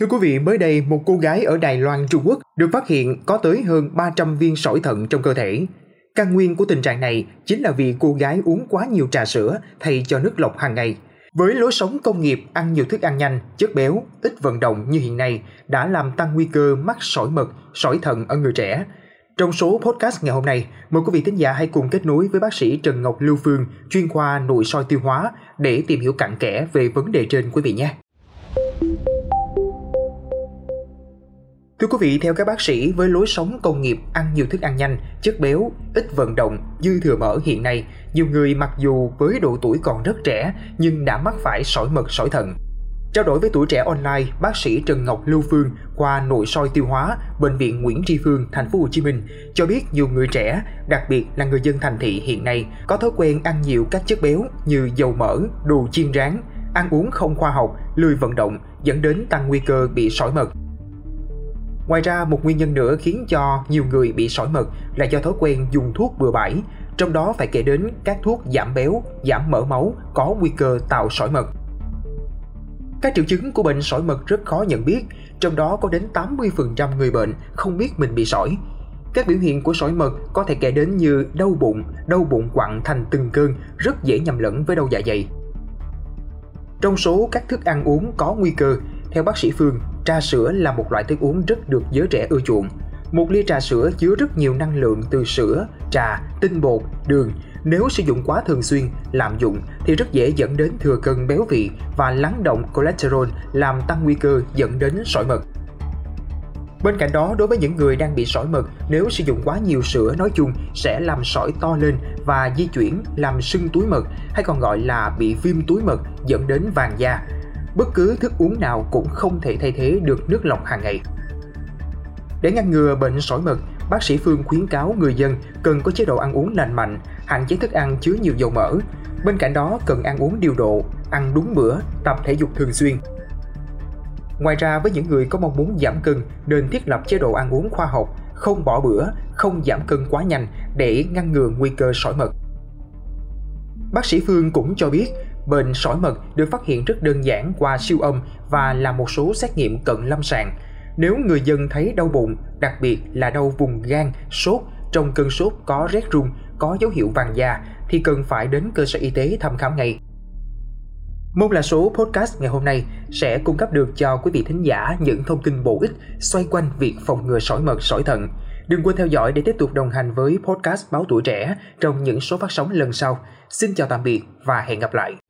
Thưa quý vị, mới đây một cô gái ở Đài Loan, Trung Quốc được phát hiện có tới hơn 300 viên sỏi thận trong cơ thể. Căn nguyên của tình trạng này chính là vì cô gái uống quá nhiều trà sữa thay cho nước lọc hàng ngày. Với lối sống công nghiệp ăn nhiều thức ăn nhanh, chất béo, ít vận động như hiện nay đã làm tăng nguy cơ mắc sỏi mật, sỏi thận ở người trẻ. Trong số podcast ngày hôm nay, mời quý vị thính giả hãy cùng kết nối với bác sĩ Trần Ngọc Lưu Phương, chuyên khoa nội soi tiêu hóa để tìm hiểu cặn kẽ về vấn đề trên quý vị nhé. Thưa quý vị, theo các bác sĩ, với lối sống công nghiệp ăn nhiều thức ăn nhanh, chất béo, ít vận động, dư thừa mỡ hiện nay, nhiều người mặc dù với độ tuổi còn rất trẻ nhưng đã mắc phải sỏi mật sỏi thận. Trao đổi với tuổi trẻ online, bác sĩ Trần Ngọc Lưu Phương qua nội soi tiêu hóa, bệnh viện Nguyễn Tri Phương, thành phố Hồ Chí Minh cho biết nhiều người trẻ, đặc biệt là người dân thành thị hiện nay có thói quen ăn nhiều các chất béo như dầu mỡ, đồ chiên rán, ăn uống không khoa học, lười vận động dẫn đến tăng nguy cơ bị sỏi mật. Ngoài ra, một nguyên nhân nữa khiến cho nhiều người bị sỏi mật là do thói quen dùng thuốc bừa bãi, trong đó phải kể đến các thuốc giảm béo, giảm mỡ máu có nguy cơ tạo sỏi mật. Các triệu chứng của bệnh sỏi mật rất khó nhận biết, trong đó có đến 80% người bệnh không biết mình bị sỏi. Các biểu hiện của sỏi mật có thể kể đến như đau bụng, đau bụng quặn thành từng cơn, rất dễ nhầm lẫn với đau dạ dày. Trong số các thức ăn uống có nguy cơ, theo bác sĩ Phương, trà sữa là một loại thức uống rất được giới trẻ ưa chuộng. Một ly trà sữa chứa rất nhiều năng lượng từ sữa, trà, tinh bột, đường. Nếu sử dụng quá thường xuyên, lạm dụng thì rất dễ dẫn đến thừa cân béo vị và lắng động cholesterol làm tăng nguy cơ dẫn đến sỏi mật. Bên cạnh đó, đối với những người đang bị sỏi mật, nếu sử dụng quá nhiều sữa nói chung sẽ làm sỏi to lên và di chuyển làm sưng túi mật hay còn gọi là bị viêm túi mật dẫn đến vàng da, bất cứ thức uống nào cũng không thể thay thế được nước lọc hàng ngày. Để ngăn ngừa bệnh sỏi mật, bác sĩ Phương khuyến cáo người dân cần có chế độ ăn uống lành mạnh, hạn chế thức ăn chứa nhiều dầu mỡ. Bên cạnh đó cần ăn uống điều độ, ăn đúng bữa, tập thể dục thường xuyên. Ngoài ra với những người có mong muốn giảm cân nên thiết lập chế độ ăn uống khoa học, không bỏ bữa, không giảm cân quá nhanh để ngăn ngừa nguy cơ sỏi mật. Bác sĩ Phương cũng cho biết Bệnh sỏi mật được phát hiện rất đơn giản qua siêu âm và làm một số xét nghiệm cận lâm sàng. Nếu người dân thấy đau bụng, đặc biệt là đau vùng gan, sốt, trong cơn sốt có rét run, có dấu hiệu vàng da thì cần phải đến cơ sở y tế thăm khám ngay. môn là số podcast ngày hôm nay sẽ cung cấp được cho quý vị thính giả những thông tin bổ ích xoay quanh việc phòng ngừa sỏi mật, sỏi thận. Đừng quên theo dõi để tiếp tục đồng hành với podcast Báo Tuổi Trẻ trong những số phát sóng lần sau. Xin chào tạm biệt và hẹn gặp lại.